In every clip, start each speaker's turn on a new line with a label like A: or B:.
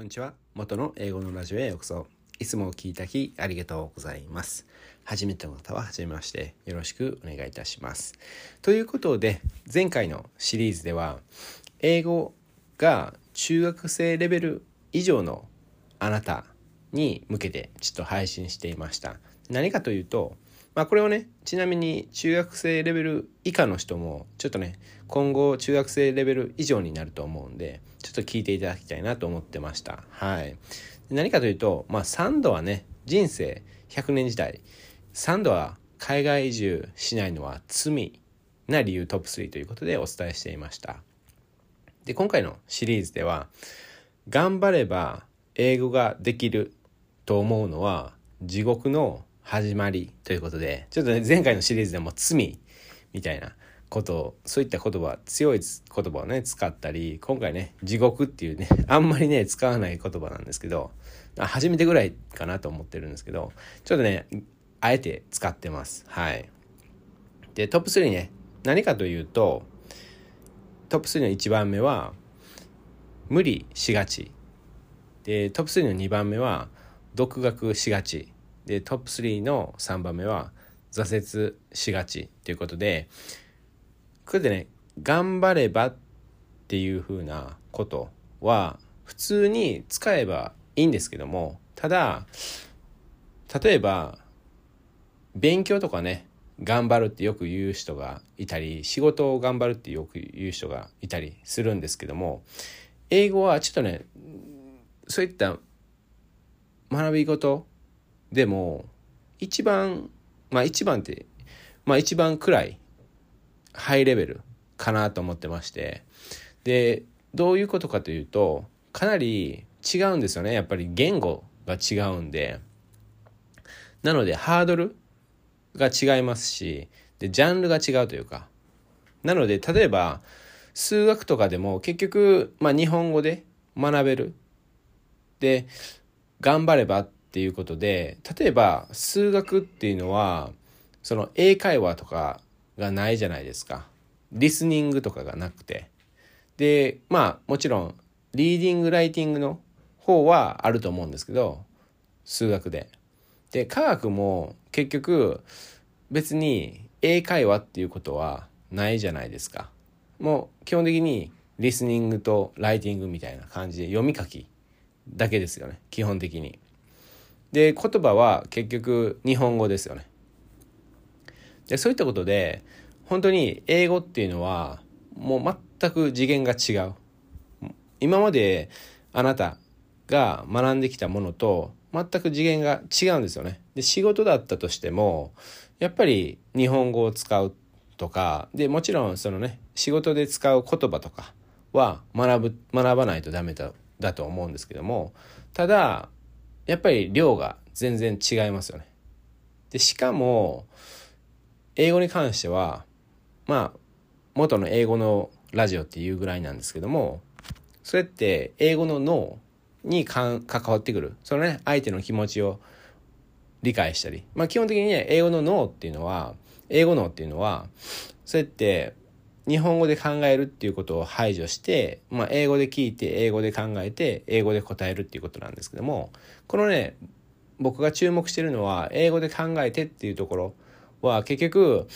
A: こんにちは。元の英語のラジオへようこそ。いつもお聞いただきありがとうございます。初めての方は初めましてよろしくお願いいたします。ということで、前回のシリーズでは、英語が中学生レベル以上のあなたに向けてちょっと配信していました。何かというと、まあこれをね、ちなみに中学生レベル以下の人もちょっとね、今後中学生レベル以上になると思うんで、ちょっと聞いていただきたいなと思ってました。はい。何かというと、まあ3度はね、人生100年時代、3度は海外移住しないのは罪な理由トップ3ということでお伝えしていました。で、今回のシリーズでは、頑張れば英語ができると思うのは地獄の始まりということで、ちょっとね、前回のシリーズでも罪みたいなことを、そういった言葉、強い言葉をね、使ったり、今回ね、地獄っていうね、あんまりね、使わない言葉なんですけど、初めてぐらいかなと思ってるんですけど、ちょっとね、あえて使ってます。はい。で、トップ3ね、何かというと、トップ3の1番目は、無理しがち。で、トップ3の2番目は、独学しがち。でトップ3の3番目は挫折しがちということでこれでね頑張ればっていうふうなことは普通に使えばいいんですけどもただ例えば勉強とかね頑張るってよく言う人がいたり仕事を頑張るってよく言う人がいたりするんですけども英語はちょっとねそういった学び事でも一番まあ一番ってまあ一番くらいハイレベルかなと思ってまして。でどういうことかというとかなり違うんですよね。やっぱり言語が違うんで。なのでハードルが違いますしでジャンルが違うというか。なので例えば数学とかでも結局、まあ、日本語で学べる。で頑張ればっていうことで例えば数学っていうのはその英会話とかがないじゃないですかリスニングとかがなくてでまあもちろんリーディングライティングの方はあると思うんですけど数学で。で科学も結局別に英会話っていうことはないじゃないですか。もう基本的にリスニングとライティングみたいな感じで読み書きだけですよね基本的に。で言葉は結局日本語ですよね。でそういったことで本当に英語っていうのはもう全く次元が違う。今まであなたが学んできたものと全く次元が違うんですよね。で仕事だったとしてもやっぱり日本語を使うとかでもちろんそのね仕事で使う言葉とかは学ぶ学ばないとダメだだと思うんですけどもただやっぱり量が全然違いますよね。でしかも英語に関してはまあ元の英語のラジオっていうぐらいなんですけどもそれって英語の脳に関わってくるそのね相手の気持ちを理解したりまあ基本的にね英語の脳っていうのは英語脳っていうのはそうやって日本語で考えるっていうことを排除して、まあ、英語で聞いて英語で考えて英語で答えるっていうことなんですけどもこのね僕が注目してるのは英語で考えてっていうところ。は結局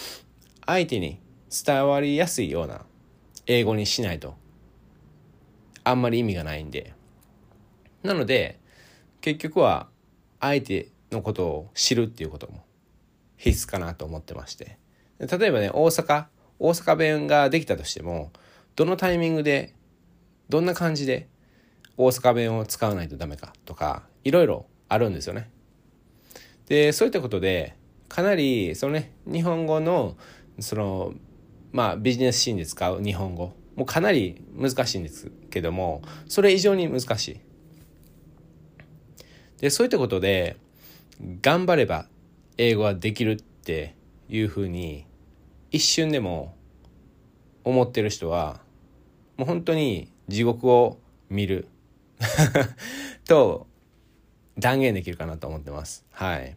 A: 相手に伝わりやすいような英語にしないと。あんまり意味がないんで。なので結局は相手のことを知るっていうことも必須かなと思ってまして。例えばね大阪大阪弁ができたとしてもどのタイミングでどんな感じで大阪弁を使わないとダメかとかいろいろあるんですよね。でそういったことでかなりそのね日本語のそのまあビジネスシーンで使う日本語もうかなり難しいんですけどもそれ以上に難しい。でそういったことで頑張れば英語はできるっていうふうに一瞬でも思ってる人はもう本当に地獄を見る と断言できるかなと思ってます。はい。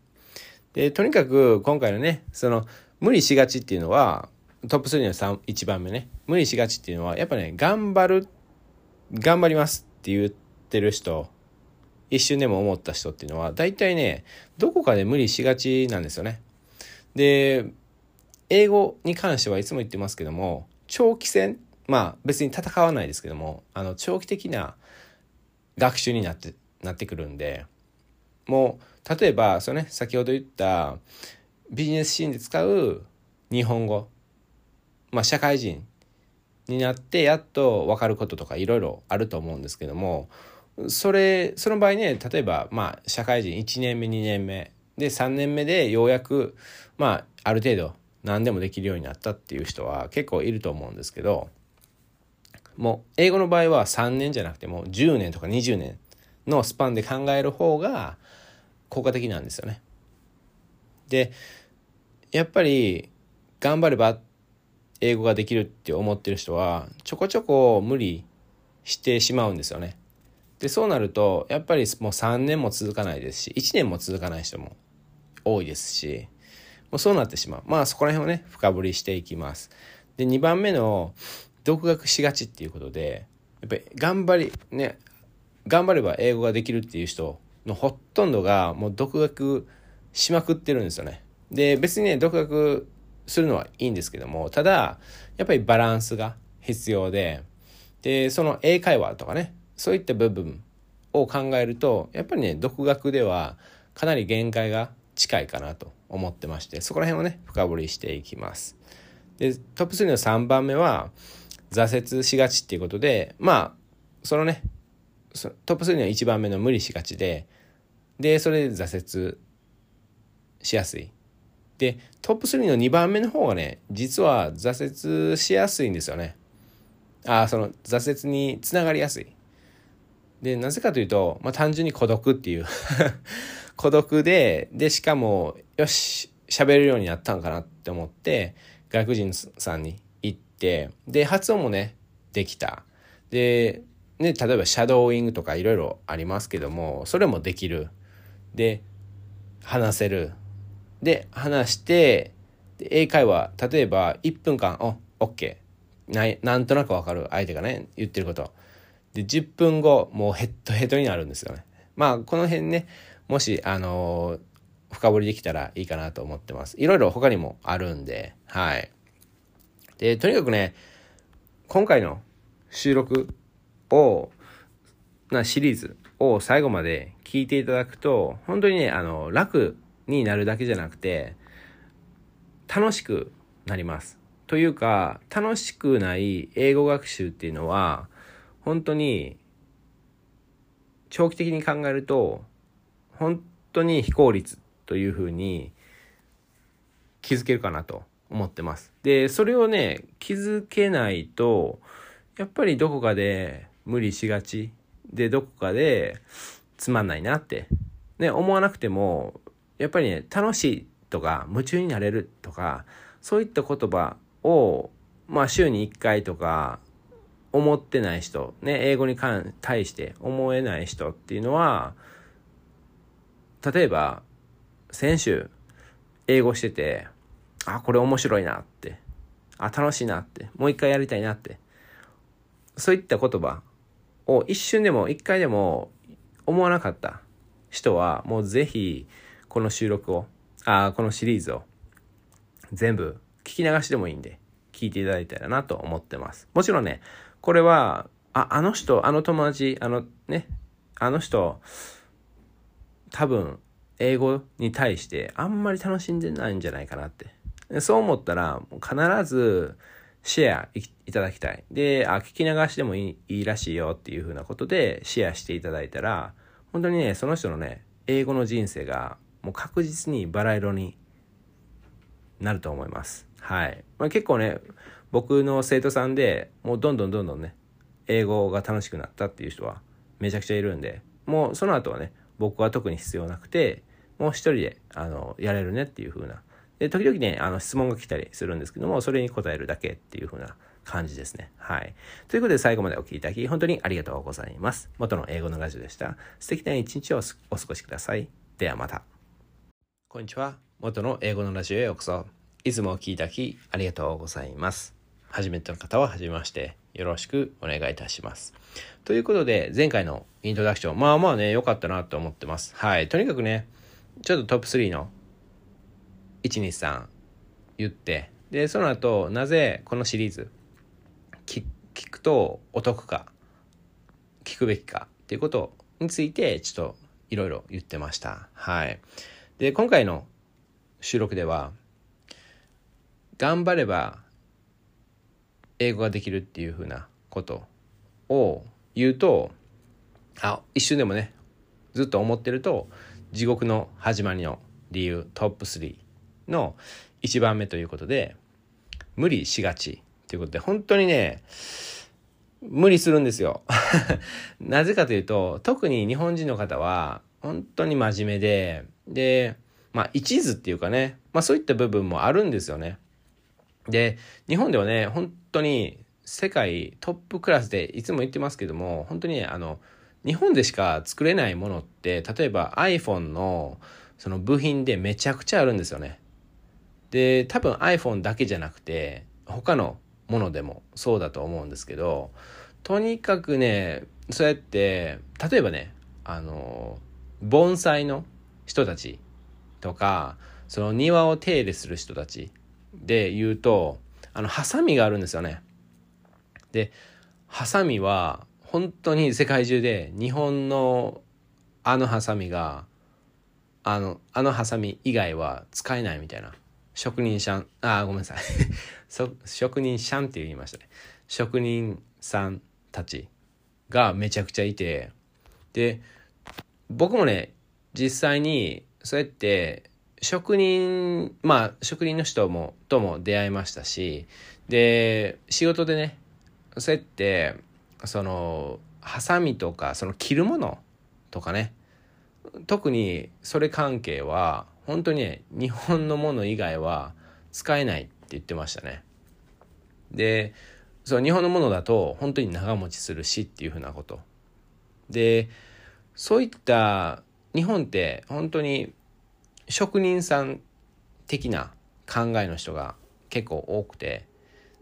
A: で、とにかく今回のね、その無理しがちっていうのはトップ3の3 1番目ね、無理しがちっていうのはやっぱね、頑張る、頑張りますって言ってる人一瞬でも思った人っていうのは大体ねどこかで無理しがちなんですよね。で英語に関してはいつも言ってますけども長期戦まあ別に戦わないですけどもあの長期的な学習になってなってくるんでもう例えばそのね先ほど言ったビジネスシーンで使う日本語まあ社会人になってやっと分かることとかいろいろあると思うんですけどもそれその場合ね例えばまあ社会人1年目2年目で3年目でようやくまあある程度何でもできるようになったっていう人は結構いると思うんですけどもう英語の場合は3年じゃなくてもう10年とか20年のスパンで考える方が効果的なんですよね。でやっぱり頑張れば英語ができるって思ってる人はちょこちょこ無理してしまうんですよね。でそうなるとやっぱりもう3年も続かないですし1年も続かない人も多いですしもうそうなってしまうまあそこら辺をね深掘りしていきます。で2番目の独学しがちっていうことでやっぱり頑張りね頑張れば英語ができるっていう人のほとんどがもう独学しまくってるんですよね。で別にね独学するのはいいんですけどもただやっぱりバランスが必要ででその英会話とかねそういった部分を考えるとやっぱりね独学ではかなり限界が近いかなと思ってましてそこら辺をね深掘りしていきます。でトップ3の3番目は挫折しがちっていうことでまあそのねトップ3の1番目の無理しがちででそれで挫折しやすい。でトップ3の2番目の方がね実は挫折しやすいんですよね。ああその挫折につながりやすい。でなぜかというと、まあ、単純に孤独っていう。孤独ででしかもよし喋れるようになったんかなって思って外国人さんに行ってで発音もねできた。でね例えばシャドーイングとかいろいろありますけどもそれもできる。で話せる。で話して英会話例えば1分間お OK ないなんとなくわかる。相手がね言ってること。で10分後もうヘッドヘッドになるんですよね。まあこの辺ねもしあのー、深掘りできたらいいかなと思ってます。いろいろ他にもあるんではい。でとにかくね今回の収録をなシリーズを最後まで聞いていただくと本当にねあの楽になるだけじゃなくて楽しくなります。というか楽しくない英語学習っていうのは本当に長期的に考えると本当に非効率というふうに気づけるかなと思ってます。でそれをね気づけないとやっぱりどこかで無理しがちでどこかでつまんないなって。ね思わなくてもやっぱりね楽しいとか夢中になれるとかそういった言葉をまあ週に1回とか思ってない人ね英語に対して思えない人っていうのは例えば先週英語しててあこれ面白いなってあ楽しいなってもう一回やりたいなってそういった言葉を一瞬でも一回でも思わなかった人はもうぜひこの収録を、あこのシリーズを全部聞き流しでもいいんで、聞いていただいたらなと思ってます。もちろんね、これは、あ、あの人、あの友達、あのね、あの人、多分、英語に対してあんまり楽しんでないんじゃないかなって。そう思ったら、必ずシェアいただきたい。で、あ、聞き流しでもいいらしいよっていうふうなことでシェアしていただいたら、本当にね、その人のね、英語の人生がもう確実にバラ色になると思います。はい。まあ、結構ね、僕の生徒さんでもうどんどんどんどんね、英語が楽しくなったっていう人はめちゃくちゃいるんで、もうその後はね、僕は特に必要なくて、もう一人で、あの、やれるねっていう風な。で、時々ね、あの、質問が来たりするんですけども、それに答えるだけっていう風な感じですね。はい。ということで最後までお聴きいただき、本当にありがとうございます。元の英語のラジオでした。素敵な一日をお過ごしください。ではまた。こんにちは。元の英語のラジオへようこそ。いつもお聴きいただきありがとうございます。初めての方は初めましてよろしくお願いいたします。ということで前回のイントロダクションまあまあね良かったなと思ってます。はいとにかくねちょっとトップ3の123言ってでその後なぜこのシリーズ聞くとお得か聞くべきかっていうことについてちょっといろいろ言ってました。はい。で今回の収録では頑張れば英語ができるっていうふうなことを言うとあ一瞬でもねずっと思ってると地獄の始まりの理由トップ3の1番目ということで無理しがちということで本当にね無理するんですよ なぜかというと特に日本人の方は本当に真面目ででまあ一途っていうかね、まあ、そういった部分もあるんですよねで日本ではね本当に世界トップクラスでいつも言ってますけども本当にねあの日本でしか作れないものって例えば iPhone のその部品でめちゃくちゃあるんですよね。で多分 iPhone だけじゃなくて他のものでもそうだと思うんですけどとにかくねそうやって例えばねあの盆栽の人たちとかその庭を手入れする人たちで言うとあのハサミがあるんですよね。でハサミは本当に世界中で日本のあのハサミがあのあのハサミ以外は使えないみたいな職人さん。あごめんなさい。職人さんって言いましたね。職人さんたちがめちゃくちゃいて。で僕もね実際にそうやって職人まあ職人の人もとも出会いましたしで仕事でねそうやってそのハサミとかその着るものとかね特にそれ関係は本当にね日本のもの以外は使えないって言ってましたね。でそう日本のものだと本当に長持ちするしっていうふうなこと。でそういった日本って本当に職人さん的な考えの人が結構多くて。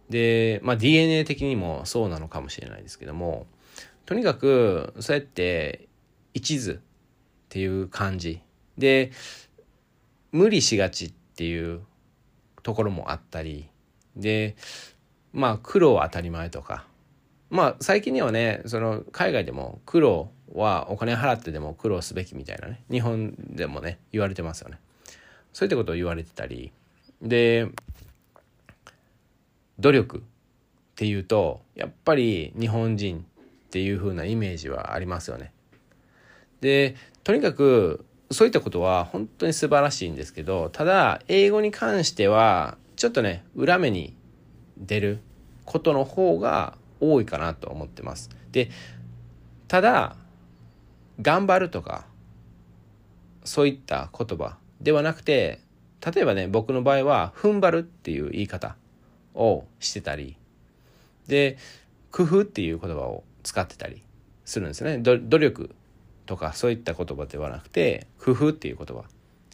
A: で、まあ、DNA 的にもそうなのかもしれないですけどもとにかくそうやって一途っていう感じ。で無理しがちっていうところもあったりでまあ苦労は当たり前とか。まあ最近にはねその海外でも苦労はお金払ってでも苦労すべきみたいなね日本でもね言われてますよね。そういったことを言われてたり。で努力っていうとやっぱり日本人っていう風なイメージはありますよね。でとにかくそういったことは本当に素晴らしいんですけどただ英語に関してはちょっとね裏目に出ることの方が多いかなと思ってます。でただ頑張るとかそういった言葉ではなくて例えばね僕の場合は踏ん張るっていう言い方をしてたりで工夫っていう言葉を使ってたりするんですよね。努力とかそういった言葉ではなくて工夫っていう言葉。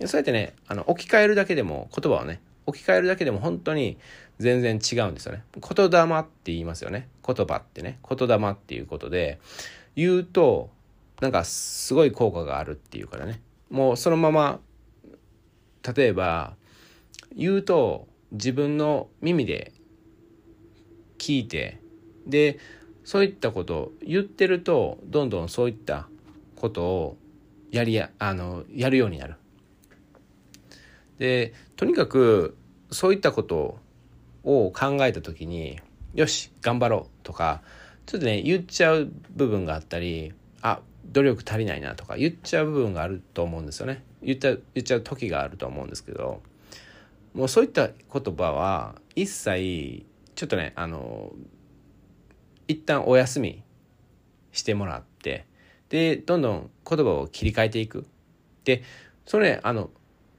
A: そうやってねあの置き換えるだけでも言葉をね置き換えるだけでも本当に全然違うんですよね。言霊って言いますよね。言葉ってね。言霊っていうことで言うとなんかすごい効果があるっていうからね。もうそのまま例えば言うと自分の耳で聞いてでそういったことを言ってるとどんどんそういったことをやりやあのやるようになる。でとにかくそういったことを考えた時によし頑張ろうとかちょっとね言っちゃう部分があったりあ努力足りないなとか言っちゃう部分があると思うんですよね言っちゃう言っちゃう時があると思うんですけどもうそういった言葉は一切ちょっとねあの一旦お休みしてもらってでどんどん言葉を切り替えていく。でそれ、ね、あの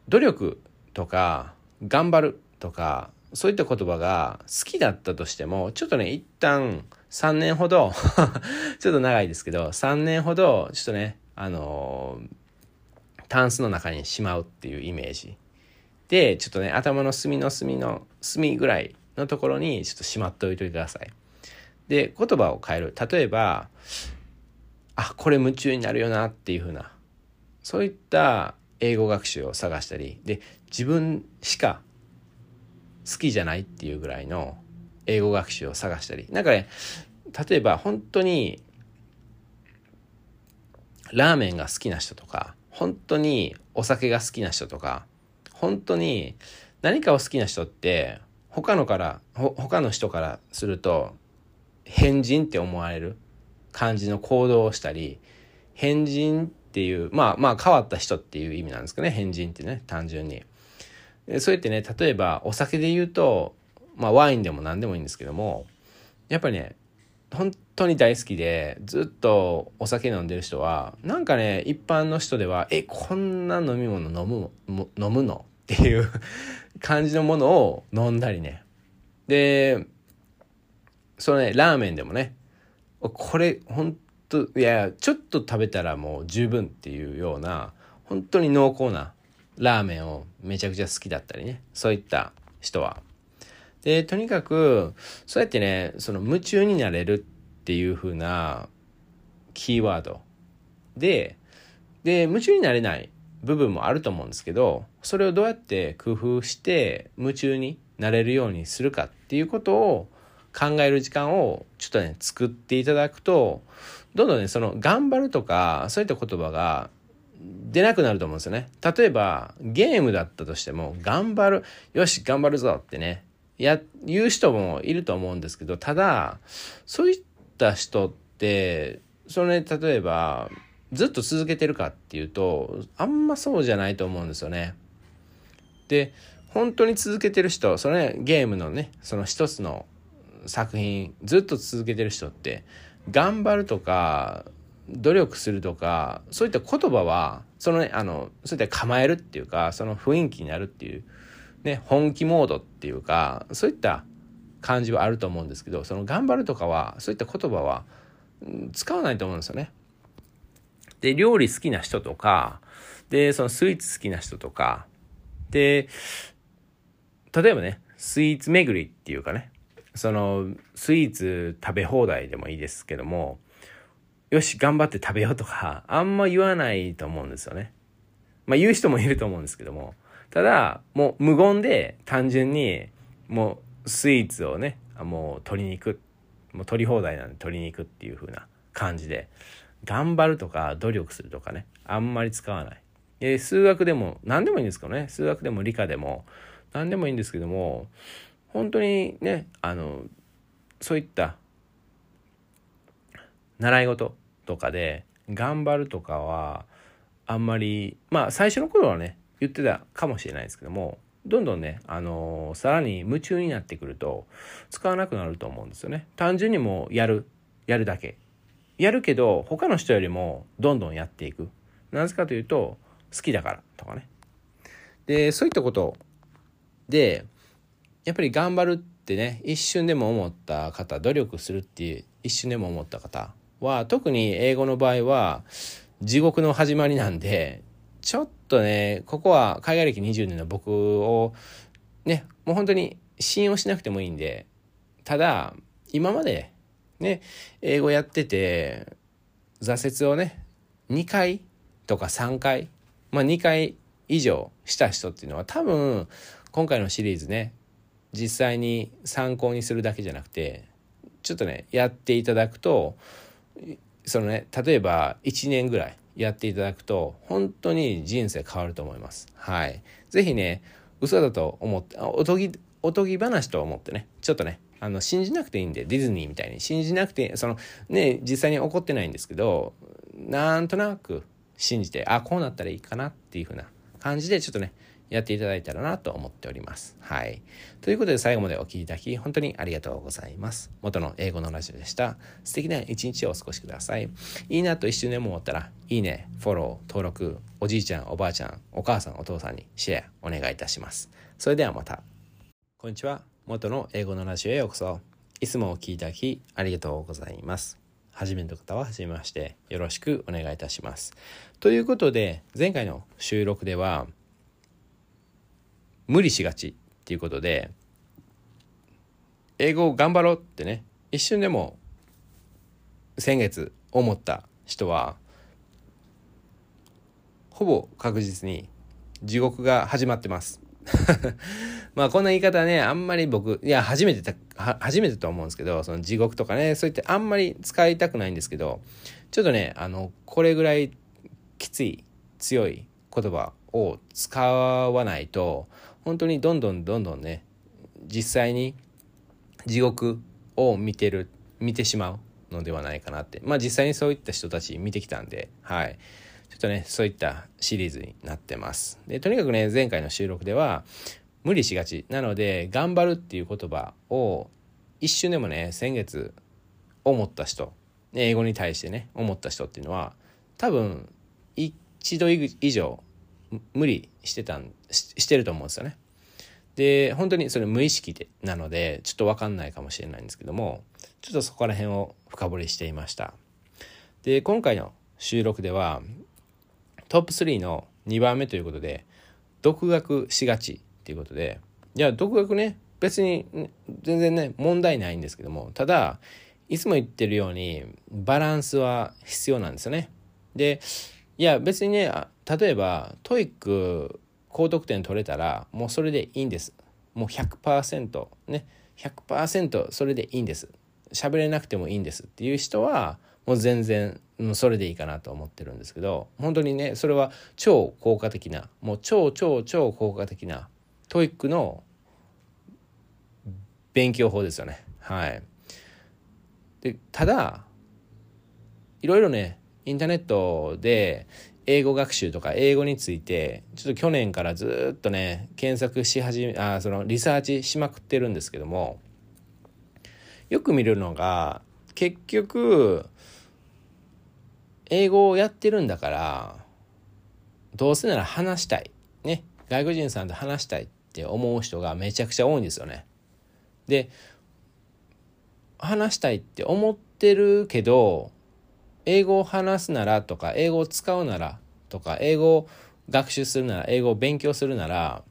A: 努力とか頑張るとかそういった言葉が好きだったとしてもちょっとね一旦3年ほど ちょっと長いですけど3年ほどちょっとねあのタンスの中にしまうっていうイメージ。でちょっとね頭の隅の隅の隅ぐらいのところにちょっとしまっておいてください。で言葉を変える。例えばあこれ夢中になるよなっていうふうな。そういった英語学習を探したりで自分しか好きじゃないっていうぐらいの英語学習を探したり。なんかね例えば本当にラーメンが好きな人とか本当にお酒が好きな人とか本当に何かを好きな人って他のから他の人からすると変人って思われる。感じの行動をしたり変人っていうまあまあ変わった人っていう意味なんですかね変人ってね単純に。そうやってね例えばお酒で言うと、まあ、ワインでも何でもいいんですけどもやっぱりね本当に大好きでずっとお酒飲んでる人はなんかね一般の人では「えこんな飲み物飲む飲むの?」っていう 感じのものを飲んだりねでそのねラーメンでもねこれ本当いやちょっと食べたらもう十分っていうような本当に濃厚なラーメンをめちゃくちゃ好きだったりねそういった人は。でとにかくそうやってねその夢中になれるっていう風なキーワードでで夢中になれない部分もあると思うんですけどそれをどうやって工夫して夢中になれるようにするかっていうことを考える時間をちょっとね作っていただくとどんどんねその頑張るとかそういった言葉が出なくなると思うんですよね。例えばゲームだったとしても頑張るよし頑張るぞってねや言う人もいると思うんですけどただそういった人ってそれ、ね、例えばずっと続けてるかっていうとあんまそうじゃないと思うんですよね。で本当に続けてる人それ、ね、ゲームのねその一つの作品ずっと続けてる人って頑張るとか努力するとかそういった言葉はそのねあのそういった構えるっていうかその雰囲気になるっていう、ね、本気モードっていうかそういった感じはあると思うんですけどその頑張るとかはそういった言葉は使わないと思うんですよね。で料理好きな人とかでそのスイーツ好きな人とかで例えばねスイーツ巡りっていうかねそのスイーツ食べ放題でもいいですけどもよし頑張って食べようとかあんま言わないと思うんですよね。まあ言う人もいると思うんですけどもただもう無言で単純にもうスイーツをねもう取りに行くもう取り放題なんで取りに行くっていう風な感じで頑張るとか努力するとかねあんまり使わない。数学でも何でもいいんですけどね数学でも理科でも何でもいいんですけども本当にねあのそういった習い事とかで頑張るとかはあんまりまあ最初の頃はね言ってたかもしれないですけどもどんどんね、あの、さらに夢中になってくると使わなくなると思うんですよね。単純にもうやるやるだけ。やるけど他の人よりもどんどんやっていく。なぜかというと好きだからとかね。でそういったことでやっぱり頑張るってね一瞬でも思った方努力するっていう一瞬でも思った方は特に英語の場合は地獄の始まりなんでちょっとねここは海外歴20年の僕をねもう本当に信用しなくてもいいんでただ今までね英語やってて挫折をね2回とか3回まあ2回以上した人っていうのは多分今回のシリーズね実際に参考にするだけじゃなくてちょっとねやっていただくとそのね例えば1年ぐらいやっていただくと本当に人生変わると思います。はい。是非ね嘘だと思っておとぎおとぎ話と思ってねちょっとねあの信じなくていいんでディズニーみたいに信じなくてそのね実際に起こってないんですけどなんとなく信じてあこうなったらいいかなっていう風な感じでちょっとねやっていただいたらなと思っております。はい。ということで最後までお聴きいただき本当にありがとうございます。元の英語のラジオでした。素敵な一日をお過ごしください。いいなと一瞬でも思ったら、いいね、フォロー、登録、おじいちゃん、おばあちゃん、お母さん、お父さんにシェアお願いいたします。それではまた。こんにちは。元の英語のラジオへようこそ。いつもお聴きいただきありがとうございます。初めての方は初めましてよろしくお願いいたします。ということで前回の収録では無理しがちっていうことで英語を頑張ろうってね一瞬でも先月思った人はほぼ確実に地獄が始まってます。まあこんな言い方ねあんまり僕いや初めて初めてと思うんですけどその地獄とかねそういってあんまり使いたくないんですけどちょっとねあのこれぐらいきつい強い言葉を使わないと本当にどんどんどんどんね実際に地獄を見てる見てしまうのではないかなって。まあ実際にそういった人たち見てきたんではい。ちょっとねそういったシリーズになってます。でとにかくね前回の収録では無理しがち。なので頑張るっていう言葉を一瞬でもね先月思った人英語に対してね思った人っていうのは多分一度以上無理してたんしてると思うんですよね。で本当にそれ無意識でなのでちょっと分かんないかもしれないんですけどもちょっとそこら辺を深掘りしていましたで今回の収録ではトップ3の2番目ということで独学しがちっていうことでいや独学ね別に全然ね問題ないんですけどもただいつも言ってるようにバランスは必要なんですよねでいや別にね例えば TOEIC 高得点取れたらもうそれでいいんです。もう100%ね。100%それでいいんです。喋れなくてもいいんです。っていう人はもう全然もうそれでいいかなと思ってるんですけど本当にねそれは超効果的なもう超超超効果的なTOEIC の勉強法ですよね。はい。でただいろいろねインターネットで英語学習とか英語についてちょっと去年からずっとね検索し始めあそのリサーチしまくってるんですけどもよく見るのが結局英語をやってるんだからどうせなら話したいね外国人さんと話したいって思う人がめちゃくちゃ多いんですよね。で話したいって思ってるけど英語を話すならとか英語を使うならとか英語を学習するなら英語を勉強するなら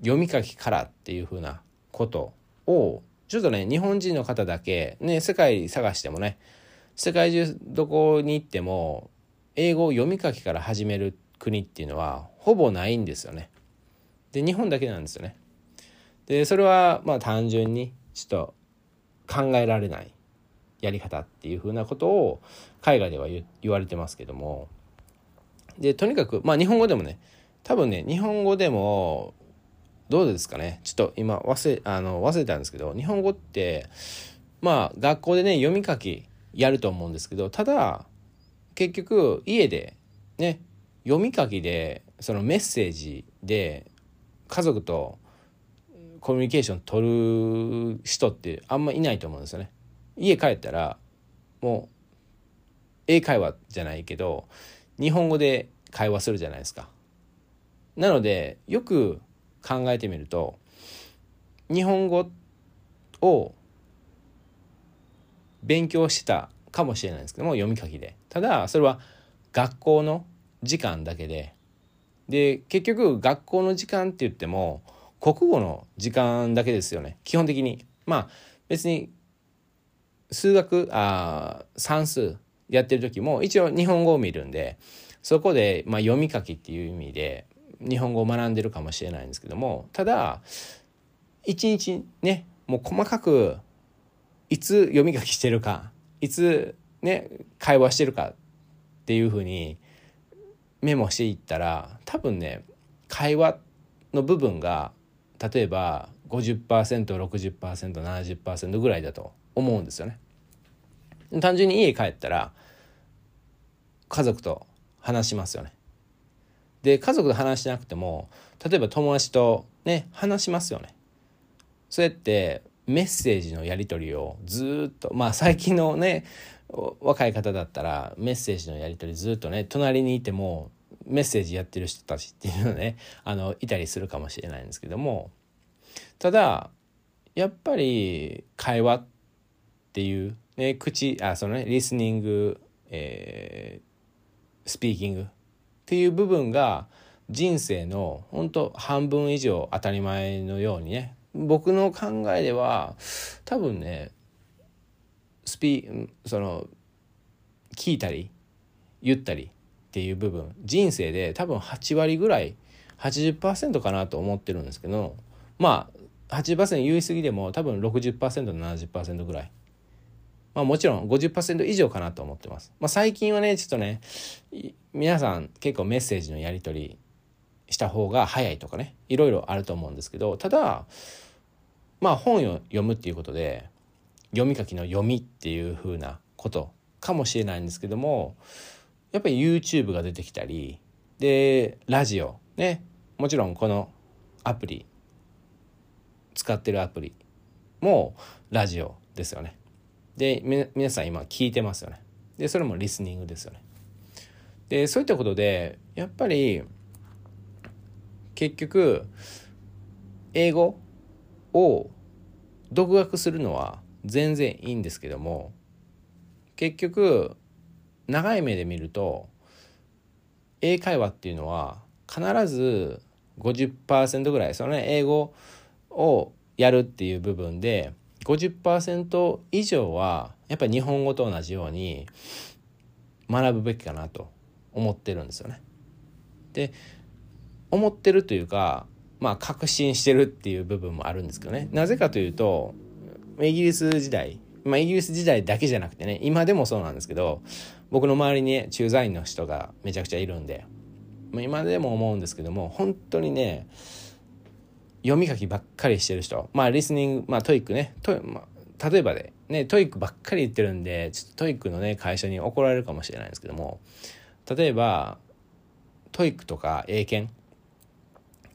A: 読み書きからっていうふうなことをちょっとね日本人の方だけね世界探してもね世界中どこに行っても英語を読み書きから始める国っていうのはほぼないんですよね。で日本だけなんですよね。でそれはまあ単純にちょっと考えられないやり方っていうふうなことを海外では言われてますけどもでとにかくまあ日本語でもね多分ね日本語でもどうですかねちょっと今忘れあの忘れたんですけど日本語ってまあ学校でね読み書きやると思うんですけどただ結局家でね読み書きでそのメッセージで家族とコミュニケーション取る人ってあんまいないと思うんですよね。家帰ったらもう英会話じゃないけど日本語で会話するじゃないですか。なのでよく考えてみると日本語を勉強してたかもしれないんですけども読み書きで。ただそれは学校の時間だけで。で結局学校の時間って言っても国語の時間だけですよね。基本的に。まあ別に数学あ算数やってる時も一応日本語を見るんでそこで、まあ、読み書きっていう意味で日本語を学んでるかもしれないんですけどもただ一日ねもう細かくいつ読み書きしてるかいつね会話してるかっていうふうにメモしていったら多分ね会話の部分が例えば 50%60%70% ぐらいだと思うんですよね。単純に家帰ったら家族と話しますよね。で家族と話しなくても例えば友達とね話しますよね。そうやってメッセージのやり取りをずっとまあ最近のね若い方だったらメッセージのやり取りずっとね隣にいてもメッセージやってる人たちっていうのねあのいたりするかもしれないんですけどもただやっぱり会話っていう、ね、口あそのねリスニング、えー、スピーキングっていう部分が人生の本当半分以上当たり前のようにね。僕の考えでは多分ねスピその聞いたり言ったりっていう部分。人生で多分8割ぐらい80%かなと思ってるんですけどまあ80%言い過ぎでも多分 60%70% ぐらい。まあもちろん50%以上かなと思ってます。まあ最近はね、ちょっとね、皆さん結構メッセージのやり取りした方が早いとかね、いろいろあると思うんですけど、ただ、まあ本を読むっていうことで、読み書きの読みっていう風なことかもしれないんですけども、やっぱり YouTube が出てきたり、で、ラジオ、ね、もちろんこのアプリ、使ってるアプリもラジオですよね。で皆さん今聞いてますよね。でそれもリスニングですよね。でそういったことでやっぱり結局英語を独学するのは全然いいんですけども結局長い目で見ると英会話っていうのは必ず50%ぐらいそのね英語をやるっていう部分で50%以上はやっぱり日本語と同じように学ぶべきかなと思ってるんですよね。で思ってるというかまあ確信してるっていう部分もあるんですけどねなぜかというとイギリス時代まあイギリス時代だけじゃなくてね今でもそうなんですけど僕の周りに、ね、駐在員の人がめちゃくちゃいるんで、ま、今でも思うんですけども本当にね読み書きばっかりしてる人。まあリスニングまあ TOEIC ね。ト、まあ、例えばで。ね TOEIC ばっかり言ってるんでちょっと TOEIC のね会社に怒られるかもしれないんですけども。例えば TOEIC とか英検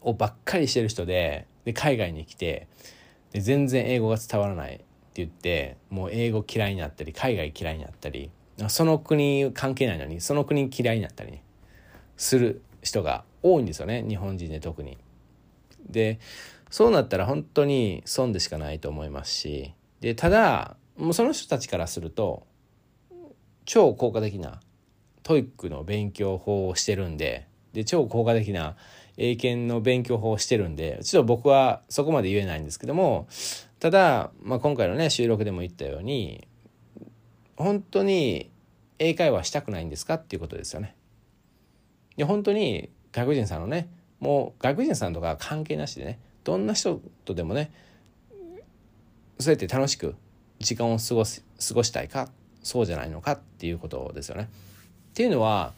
A: をばっかりしてる人でで海外に来てで全然英語が伝わらないって言ってもう英語嫌いになったり海外嫌いになったりその国関係ないのにその国嫌いになったり、ね、する人が多いんですよね日本人で特に。でそうなったら本当に損でしかないと思いますしでただもうその人たちからすると超効果的なTOEIC の勉強法をしてるんでで超効果的な英検の勉強法をしてるんでちょっと僕はそこまで言えないんですけどもただ、まあ、今回のね収録でも言ったように本当に英会話したくないんですかっていうことですよね。で本当に外国人さんのねもう外国人さんとか関係なしでねどんな人とでもねそうやって楽しく時間を過ごす過ごしたいかそうじゃないのかっていうことですよね。っていうのは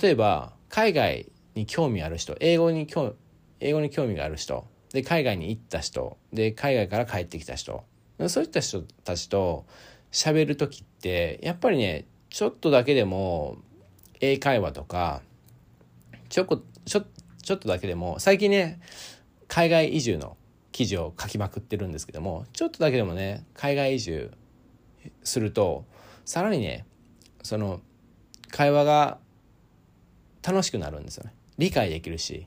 A: 例えば海外に興味ある人英語に興英語に興味がある人で海外に行った人で海外から帰ってきた人そういった人たちと喋る時ってやっぱりねちょっとだけでも英会話とかちょこちょちょっとだけでも最近ね海外移住の記事を書きまくってるんですけどもちょっとだけでもね海外移住するとさらにねその会話が楽しくなるんですよね。理解できるし。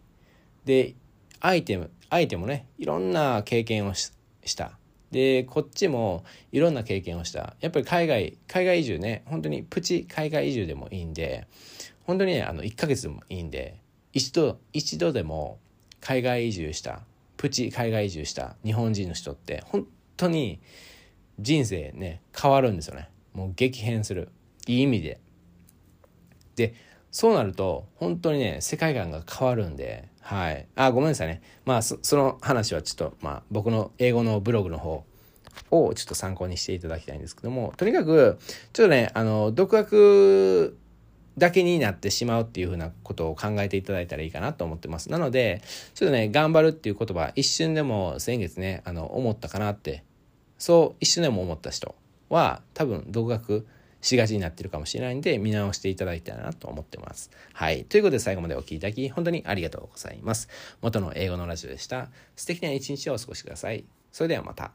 A: で相手相手もねいろんな経験をした。でこっちもいろんな経験をした。やっぱり海外海外移住ね本当にプチ海外移住でもいいんで本当にねあの1ヶ月でもいいんで一度一度でも海外移住したプチ海外移住した日本人の人って本当に人生ね変わるんですよね。もう激変する。いい意味で。でそうなると本当にね世界観が変わるんではい。あごめんなさいね。まあその話はちょっとまあ僕の英語のブログの方をちょっと参考にしていただきたいんですけどもとにかくちょっとねあの独学だけになってしまうっていうふうなことを考えていただいたらいいかなと思ってます。なので、ちょっとね、頑張るっていう言葉、一瞬でも先月ね、あの、思ったかなって、そう一瞬でも思った人は、多分、独学しがちになってるかもしれないんで、見直していただいたらなと思ってます。はい。ということで、最後までお聴きいただき、本当にありがとうございます。元の英語のラジオでした。素敵な一日をお過ごしください。それではまた。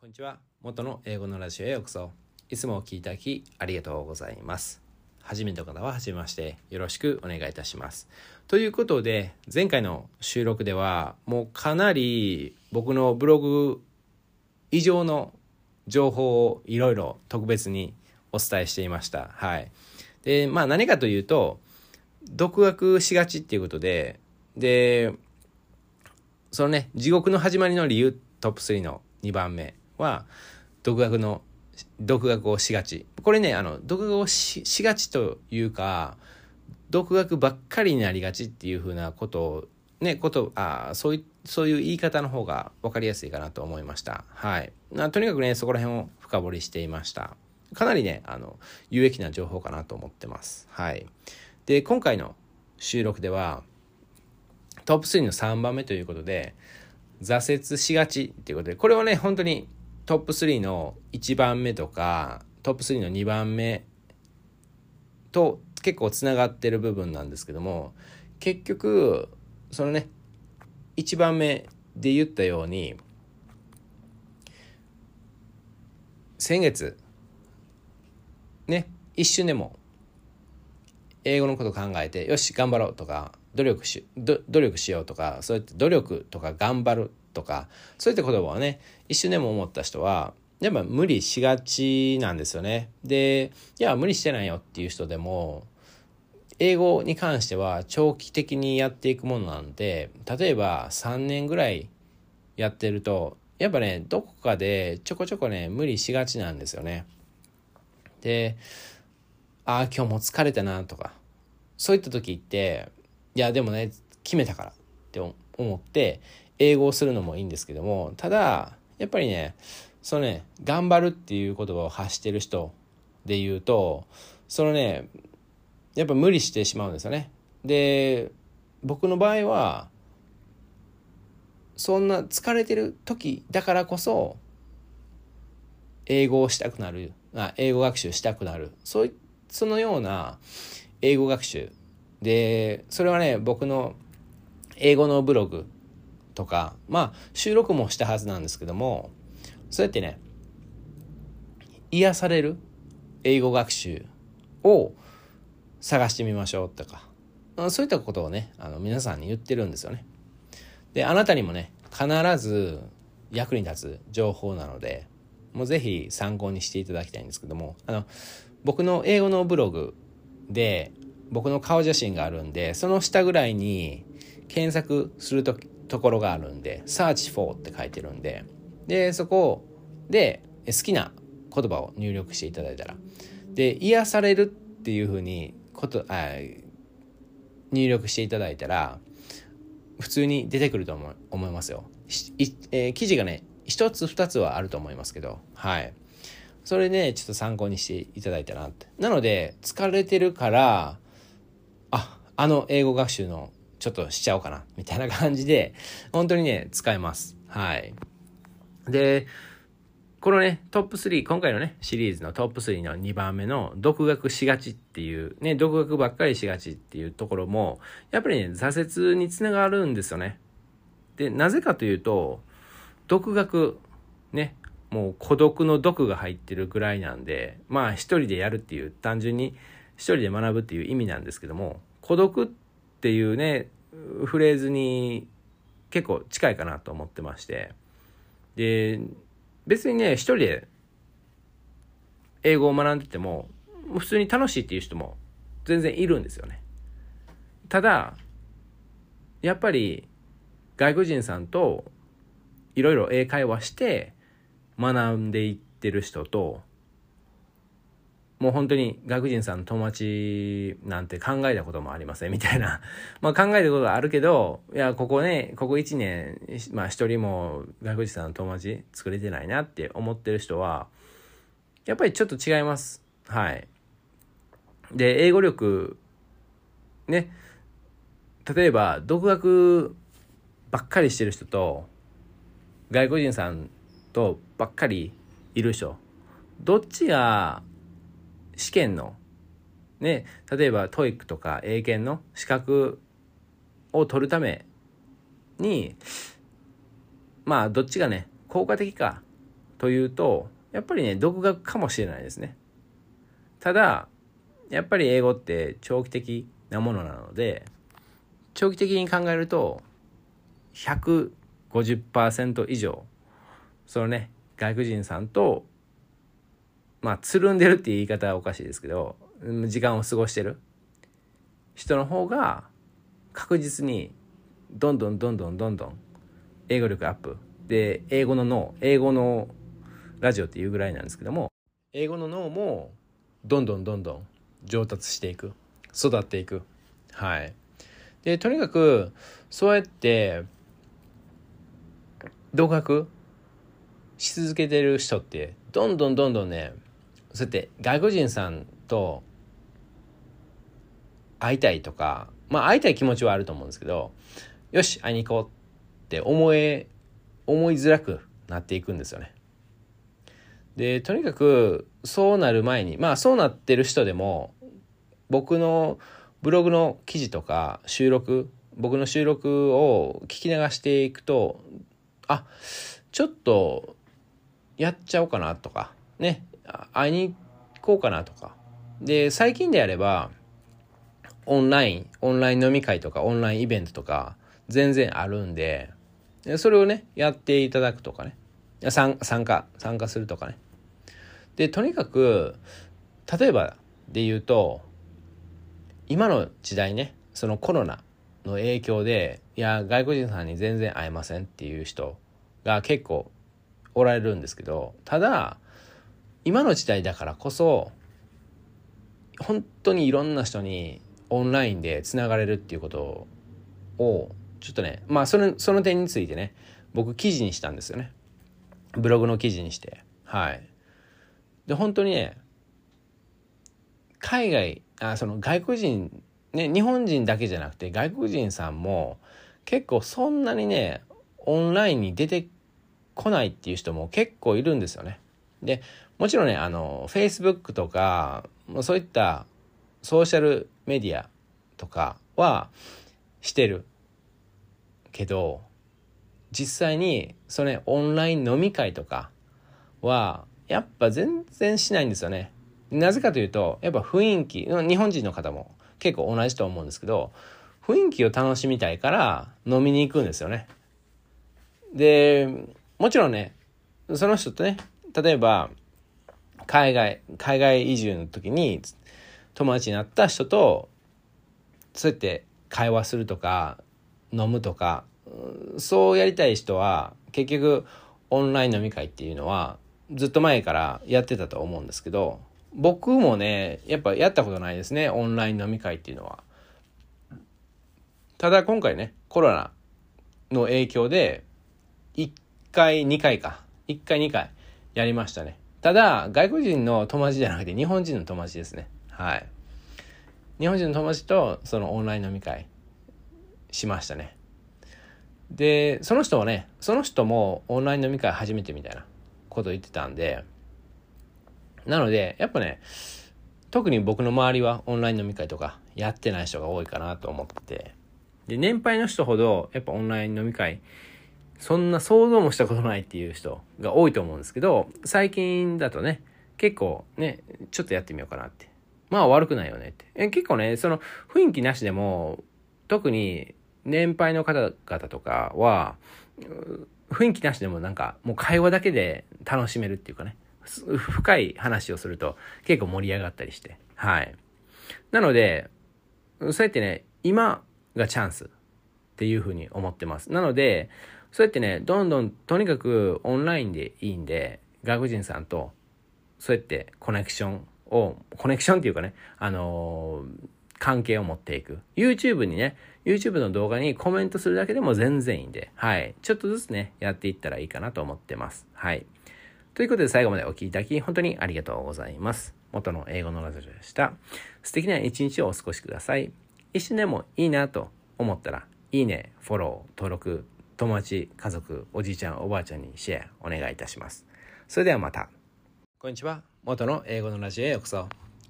A: こんにちは。元の英語のラジオへようこそ。いつもお聴きいただき、ありがとうございます。初めての方は初めましてよろしくお願いいたします。ということで前回の収録ではもうかなり僕のブログ以上の情報をいろいろ特別にお伝えしていました。はい。で、まあ何かというと独学しがちっていうことででそのね地獄の始まりの理由トップ3の2番目は独学の独学をしがち。これねあの独学をしがちというか独学ばっかりになりがちっていうふうなことをねことあそういうそういう言い方の方が分かりやすいかなと思いました。はい。とにかくねそこら辺を深掘りしていました。かなりねあの有益な情報かなと思ってます。はい。で今回の収録ではトップ3の3番目ということで挫折しがちっていうことでこれはね本当にトップ3の1番目とかトップ3の2番目と結構つながってる部分なんですけども結局そのね1番目で言ったように先月ね一瞬でも英語のこと考えてよし頑張ろうとか努力し努力しようとかそうやって努力とか頑張るとかそういった言葉をね一瞬でも思った人はやっぱ無理しがちなんですよね。でいや無理してないよっていう人でも英語に関しては長期的にやっていくものなんで例えば3年ぐらいやってるとやっぱねどこかでちょこちょこね無理しがちなんですよね。でああ今日も疲れたなとかそういった時っていやでもね決めたからって思って英語をするのもいいんですけどもただやっぱりねそのね頑張るっていう言葉を発してる人で言うとそのねやっぱ無理してしまうんですよね。で僕の場合はそんな疲れてる時だからこそ英語をしたくなるあ英語学習したくなるそういそのような英語学習でそれはね僕の英語のブログとかまあ収録もしたはずなんですけどもそうやってね癒される英語学習を探してみましょうとかそういったことをねあの皆さんに言ってるんですよね。であなたにもね必ず役に立つ情報なのでもうぜひ参考にしていただきたいんですけどもあの僕の英語のブログで僕の顔写真があるんでその下ぐらいに検索するとところがあるんで「search for」って書いてるんででそこで好きな言葉を入力していただいたらで癒されるっていうふうにことあ入力していただいたら普通に出てくると思思いますよ。えー、記事がね一つ二つはあると思いますけどはいそれで、ね、ちょっと参考にしていただいたなってなので疲れてるからああの英語学習のちょっとしちゃおうかなみたいな感じで 本当にね使えますはいでこのね、トップ3、今回のね、シリーズのトップ3の2番目の独学しがちっていう、ね、独学ばっかりしがちっていうところも、やっぱりね、挫折につながるんですよね。で、なぜかというと、独学、ね、もう孤独の毒が入ってるぐらいなんで、まあ一人でやるっていう、単純に一人で学ぶっていう意味なんですけども、孤独っていうね、フレーズに結構近いかなと思ってまして、で、別にね、一人で英語を学んでても、普通に楽しいっていう人も全然いるんですよね。ただ、やっぱり外国人さんといろいろ英会話して学んでいってる人と、もう本当に外国人さんの友達なんて考えたこともありませんみたいな。まあ考えたことはあるけど、いや、ここね、ここ1年、まあ一人も外国人さんの友達作れてないなって思ってる人は、やっぱりちょっと違います。はい。で、英語力、ね、例えば独学ばっかりしてる人と、外国人さんとばっかりいる人、どっちが試験の、ね、例えば TOEIC とか英検の資格を取るために、まあ、どっちがね、効果的かというと、やっぱりね、独学かもしれないですね。ただ、やっぱり英語って長期的なものなので、長期的に考えると、150%以上、そのね、外国人さんとまあ、つるんでるっていう言い方はおかしいですけど、時間を過ごしてる。人の方が確実にどんどんどんどんどんどん英語力アップ。で英語の脳英語のラジオっていうぐらいなんですけども英語の脳もどんどんどんどん上達していく。育っていく。はい。でとにかくそうやって独学し続けてる人ってどんどんどんどんねそうやって外国人さんと会いたいとかまあ会いたい気持ちはあると思うんですけどよし会いに行こうって思え思いづらくなっていくんですよね。でとにかくそうなる前にまあそうなってる人でも僕のブログの記事とか収録僕の収録を聞き流していくとあちょっとやっちゃおうかなとかね会いに行こうかなとか。で最近であればオンラインオンライン飲み会とかオンラインイベントとか全然あるんでそれをねやっていただくとかね。参加参加するとかね。でとにかく例えばで言うと今の時代ねそのコロナの影響でいや外国人さんに全然会えませんっていう人が結構おられるんですけどただ今の時代だからこそ本当にいろんな人にオンラインでつながれるっていうことをちょっとねまあそのその点についてね僕記事にしたんですよね。ブログの記事にして。はい。で本当にね海外あその外国人ね日本人だけじゃなくて外国人さんも結構そんなにねオンラインに出てこないっていう人も結構いるんですよね。でもちろんねあの Facebook とかそういったソーシャルメディアとかはしてるけど実際にそれオンライン飲み会とかはやっぱ全然しないんですよね。なぜかというとやっぱ雰囲気日本人の方も結構同じと思うんですけど雰囲気を楽しみたいから飲みに行くんですよね。でもちろんねその人とね例えば海外海外移住の時に友達になった人とそうやって会話するとか飲むとかそうやりたい人は結局オンライン飲み会っていうのはずっと前からやってたと思うんですけど僕もねやっぱやったことないですねオンライン飲み会っていうのは。ただ今回ねコロナの影響で1回2回か1回2回やりましたねただ外国人の友達じゃなくて日本人の友達ですね。はい。日本人の友達とそのオンライン飲み会しましたね。でその人はねその人もオンライン飲み会初めてみたいなこと言ってたんでなのでやっぱね特に僕の周りはオンライン飲み会とかやってない人が多いかなと思ってで年配の人ほどやっぱオンライン飲み会そんな想像もしたことないっていう人が多いと思うんですけど最近だとね結構ねちょっとやってみようかなって。まあ悪くないよねって。え結構ねその雰囲気なしでも特に年配の方々とかは雰囲気なしでもなんかもう会話だけで楽しめるっていうかね。深い話をすると結構盛り上がったりして。はい。なのでそうやってね今がチャンスっていうふうに思ってます。なのでそうやってねどんどんとにかくオンラインでいいんで外国人さんとそうやってコネクションをコネクションっていうかねあのー、関係を持っていく。YouTube にね YouTube の動画にコメントするだけでも全然いいんではい。ちょっとずつねやっていったらいいかなと思ってます。はい。ということで最後までお聴きいただき本当にありがとうございます。元の英語のラジオでした。素敵な一日をお過ごしください。一瞬でもいいなと思ったらいいねフォロー登録友達、家族、おじいちゃん、おばあちゃんにシェアお願いいたします。それではまた。こんにちは。元の英語のラジオへようこそ。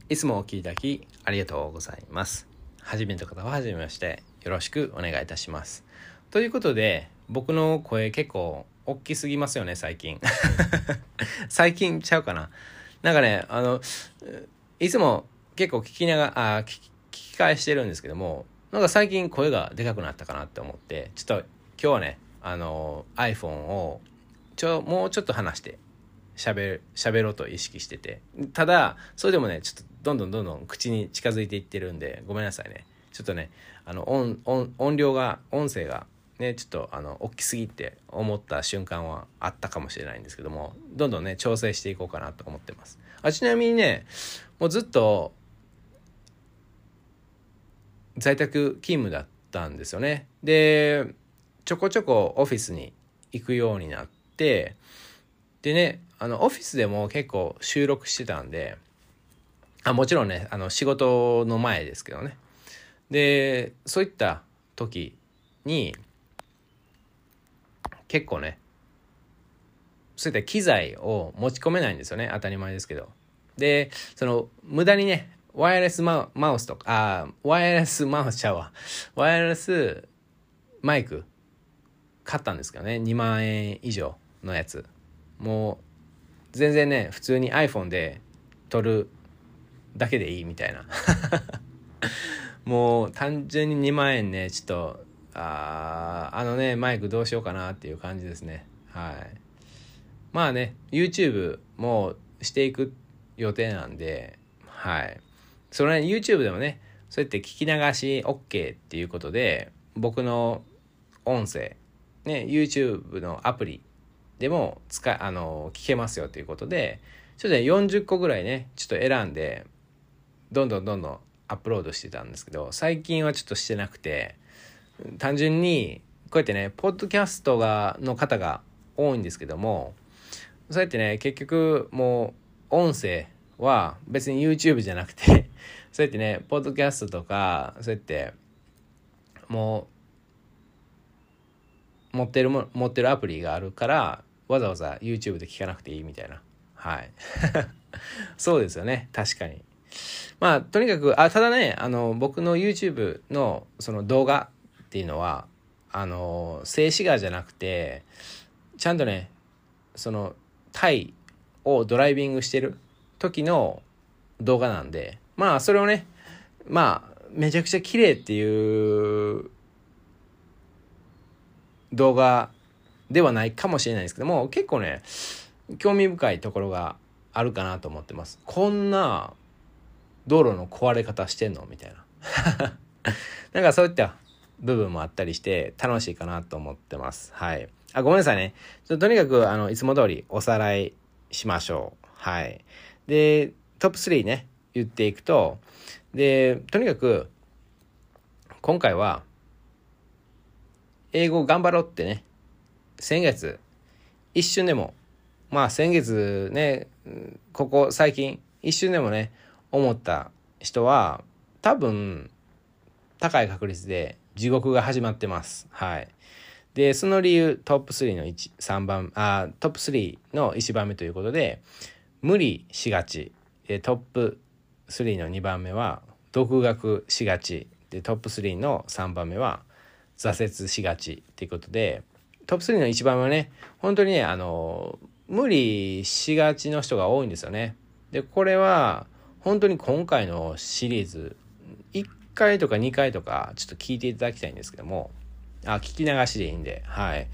A: いつもお聴きいただきありがとうございます。初めての方は初めまして、よろしくお願いいたします。ということで、僕の声結構大きすぎますよね、最近。最近ちゃうかな。なんかね、あの、いつも結構聞きながら、あ聞き返してるんですけども、なんか最近声がでかくなったかなって思って、ちょっと今日はねあの iPhone をちょもうちょっと離して喋喋ろうと意識してて。ただそれでもねちょっとどんどんどんどん口に近づいていってるんでごめんなさいね。ちょっとねあの音音音量が音声がねちょっとあの大きすぎって思った瞬間はあったかもしれないんですけどもどんどんね調整していこうかなと思ってます。あちなみにねもうずっと在宅勤務だったんですよね。でちょこちょこオフィスに行くようになってでねあのオフィスでも結構収録してたんであもちろんねあの仕事の前ですけどね。でそういった時に結構ねそういった機材を持ち込めないんですよね。当たり前ですけど。でその無駄にねワイヤレスマウスとかあワイヤレスマウスちゃうわ。ワイヤレスマイク買ったんですけどね2万円以上のやつ。もう全然ね普通に iPhone で撮るだけでいいみたいな。もう単純に2万円ねちょっとああのねマイクどうしようかなっていう感じですね。はい。まあね YouTube もしていく予定なんではい。それ、ね、YouTube でもねそうやって聞き流し OK っていうことで僕の音声ね YouTube のアプリでも使あの聞けますよということでちょっとね40個ぐらいねちょっと選んでどんどんどんどんアップロードしてたんですけど最近はちょっとしてなくて単純にこうやってねポッドキャストがの方が多いんですけどもそうやってね結局もう音声は別に YouTube じゃなくて そうやってねポッドキャストとかそうやってもう持ってるも持ってるアプリがあるからわざわざ YouTube で聞かなくていいみたいな。はい。そうですよね。確かに。まあとにかくあただねあの僕の YouTube のその動画っていうのはあの静止画じゃなくてちゃんとねそのタイをドライビングしてる時の動画なんでまあそれをねまあめちゃくちゃ綺麗っていう動画ではないかもしれないですけども結構ね興味深いところがあるかなと思ってます。こんな道路の壊れ方してんのみたいな。なんかそういった部分もあったりして楽しいかなと思ってます。はい。あごめんなさいね。ちょとにかくあのいつも通りおさらいしましょう。はい。でトップ3ね言っていくとでとにかく今回は英語頑張ろうってね先月一瞬でもまあ先月ねここ最近一瞬でもね思った人は多分高い確率で地獄が始まってます。はい。で、その理由トップ3の1、3番、あ、トップ3の1番目ということで、無理しがち。で、トップ3の2番目は、独学しがち。で、トップ3の3番目は、挫折しがちっていうことで、トップ3の1番はね、本当にね、あの、無理しがちの人が多いんですよね。で、これは、本当に今回のシリーズ、1回とか2回とか、ちょっと聞いていただきたいんですけども、あ、聞き流しでいいんで、はい。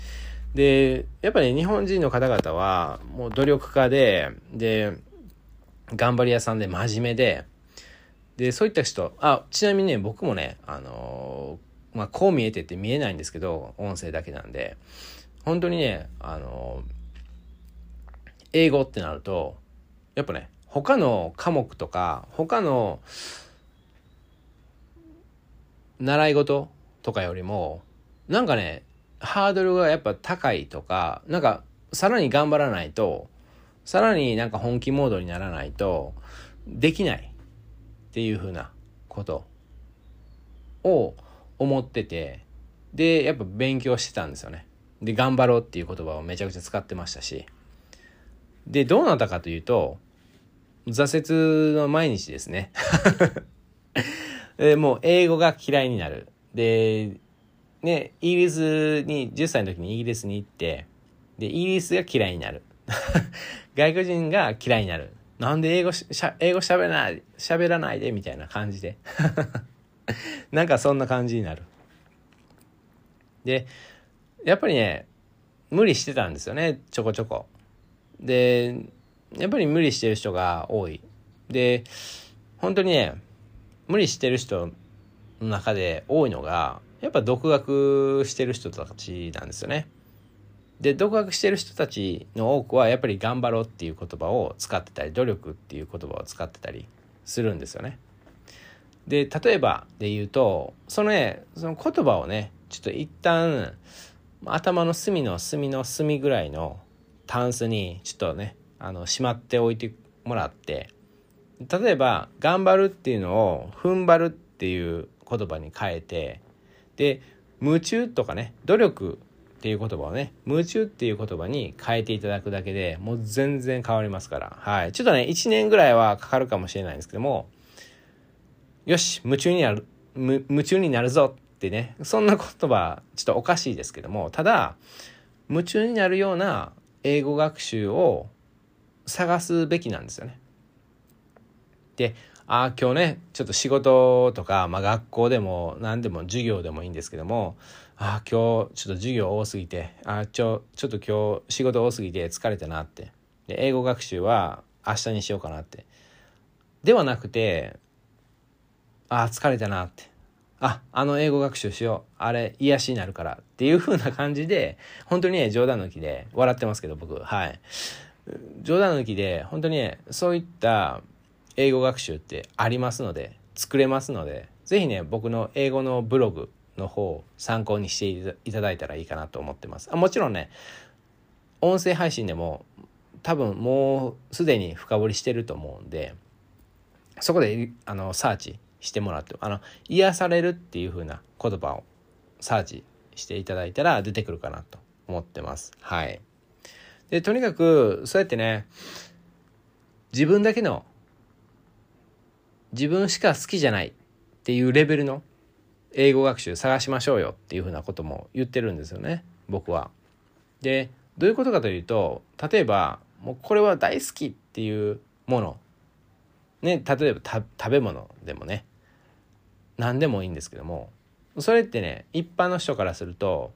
A: で、やっぱり、ね、日本人の方々は、もう努力家で、で、頑張り屋さんで真面目で、で、そういった人、あ、ちなみにね、僕もね、あの、まあ、こう見えてって見えないんですけど、音声だけなんで、本当にね、あの、英語ってなると、やっぱね、他の科目とか、他の習い事とかよりも、なんかね、ハードルがやっぱ高いとか、なんかさらに頑張らないと、さらになんか本気モードにならないと、できないっていうふうなことを思ってて、で、やっぱ勉強してたんですよね。で、頑張ろうっていう言葉をめちゃくちゃ使ってましたし。で、どうなったかというと、挫折の毎日ですね。でもう英語が嫌いになる。で、ね、イギリスに、10歳の時にイギリスに行って、で、イギリスが嫌いになる。外国人が嫌いになる。なんで英語しゃ、英語喋らない、喋らないでみたいな感じで。なんかそんな感じになる。で、やっぱりね、無理してたんですよね、ちょこちょこ。で、やっぱり無理してる人が多い。で、本当にね、無理してる人の中で多いのがやっぱ独学してる人たちなんですよね。で独学してる人たちの多くはやっぱり「頑張ろう」っていう言葉を使ってたり「努力」っていう言葉を使ってたりするんですよね。で例えばで言うとそのねその言葉をねちょっと一旦頭の隅の隅の隅ぐらいのタンスにちょっとねあのしまっておいてもらって例えば「頑張る」っていうのを「踏ん張る」っていう言葉に変えてで夢中とかね努力っていう言葉をね夢中っていう言葉に変えていただくだけでもう全然変わりますから。はい。ちょっとね1年ぐらいはかかるかもしれないんですけどもよし夢中になる夢中になるぞってね。そんな言葉ちょっとおかしいですけどもただ夢中になるような英語学習を探すべきなんですよね。でああ今日ねちょっと仕事とか、まあ、学校でも何でも授業でもいいんですけどもああ今日ちょっと授業多すぎてああちょちょっと今日仕事多すぎて疲れたなって。で英語学習は明日にしようかなって。ではなくてああ疲れたなって。ああの英語学習しよう。あれ癒しになるからっていう風な感じで本当にね冗談抜きで笑ってますけど僕。はい。冗談抜きで本当にねそういった英語学習ってありますので作れますので是非ね僕の英語のブログの方を参考にしていただいたらいいかなと思ってます。あもちろんね音声配信でも多分もうすでに深掘りしてると思うんでそこであのサーチしてもらってあの癒されるっていう風な言葉をサーチしていただいたら出てくるかなと思ってますはいでとにかくそうやってね自分だけの自分しか好きじゃないっていうレベルの英語学習探しましょうよっていうふうなことも言ってるんですよね僕は。でどういうことかというと例えばもうこれは大好きっていうものね例えば食べ物でもね何でもいいんですけどもそれってね一般の人からすると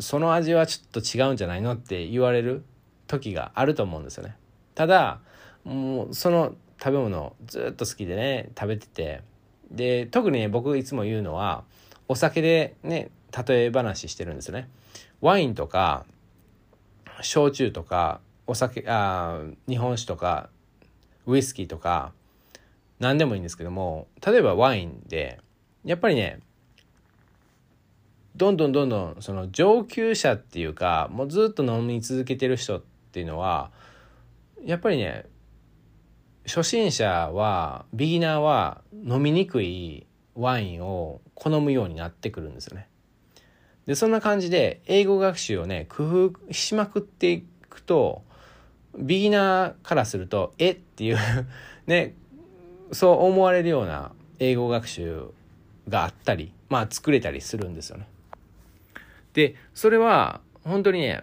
A: その味はちょっと違うんじゃないのって言われる時があると思うんですよね。ただもうその食べ物ずっと好きでね食べててで特にね僕いつも言うのはお酒でね例え話してるんですよね。ワインとか焼酎とかお酒あ日本酒とかウイスキーとか何でもいいんですけども例えばワインでやっぱりねどんどんどんどんその上級者っていうかもうずっと飲み続けてる人っていうのはやっぱりね初心者はビギナーは飲みにくいワインを好むようになってくるんですよね。でそんな感じで英語学習をね工夫しまくっていくとビギナーからするとえっていう ねそう思われるような英語学習があったりまあ作れたりするんですよね。でそれは本当にね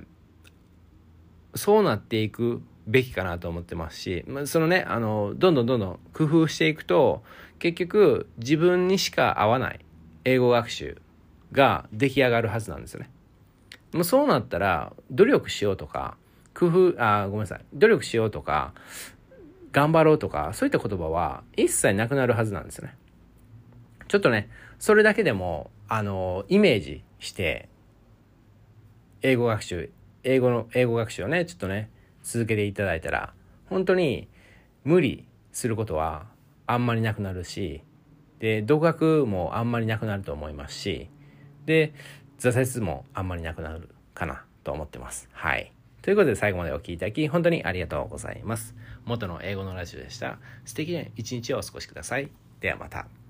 A: そうなっていくべきかなと思ってますしまそのねあのどんどんどんどん工夫していくと結局自分にしか合わない英語学習が出来上がるはずなんですよね。もうそうなったら努力しようとか工夫あごめんなさい努力しようとか頑張ろうとかそういった言葉は一切なくなるはずなんですね。ちょっとねそれだけでもあのイメージして英語学習英語の英語学習をねちょっとね続けていただいたら本当に無理することはあんまりなくなるしで独学もあんまりなくなると思いますしで挫折もあんまりなくなるかなと思ってます。はい。ということで最後までお聴きいただき本当にありがとうございます。元の英語のラジオでした。素敵な一日をお過ごしください。ではまた。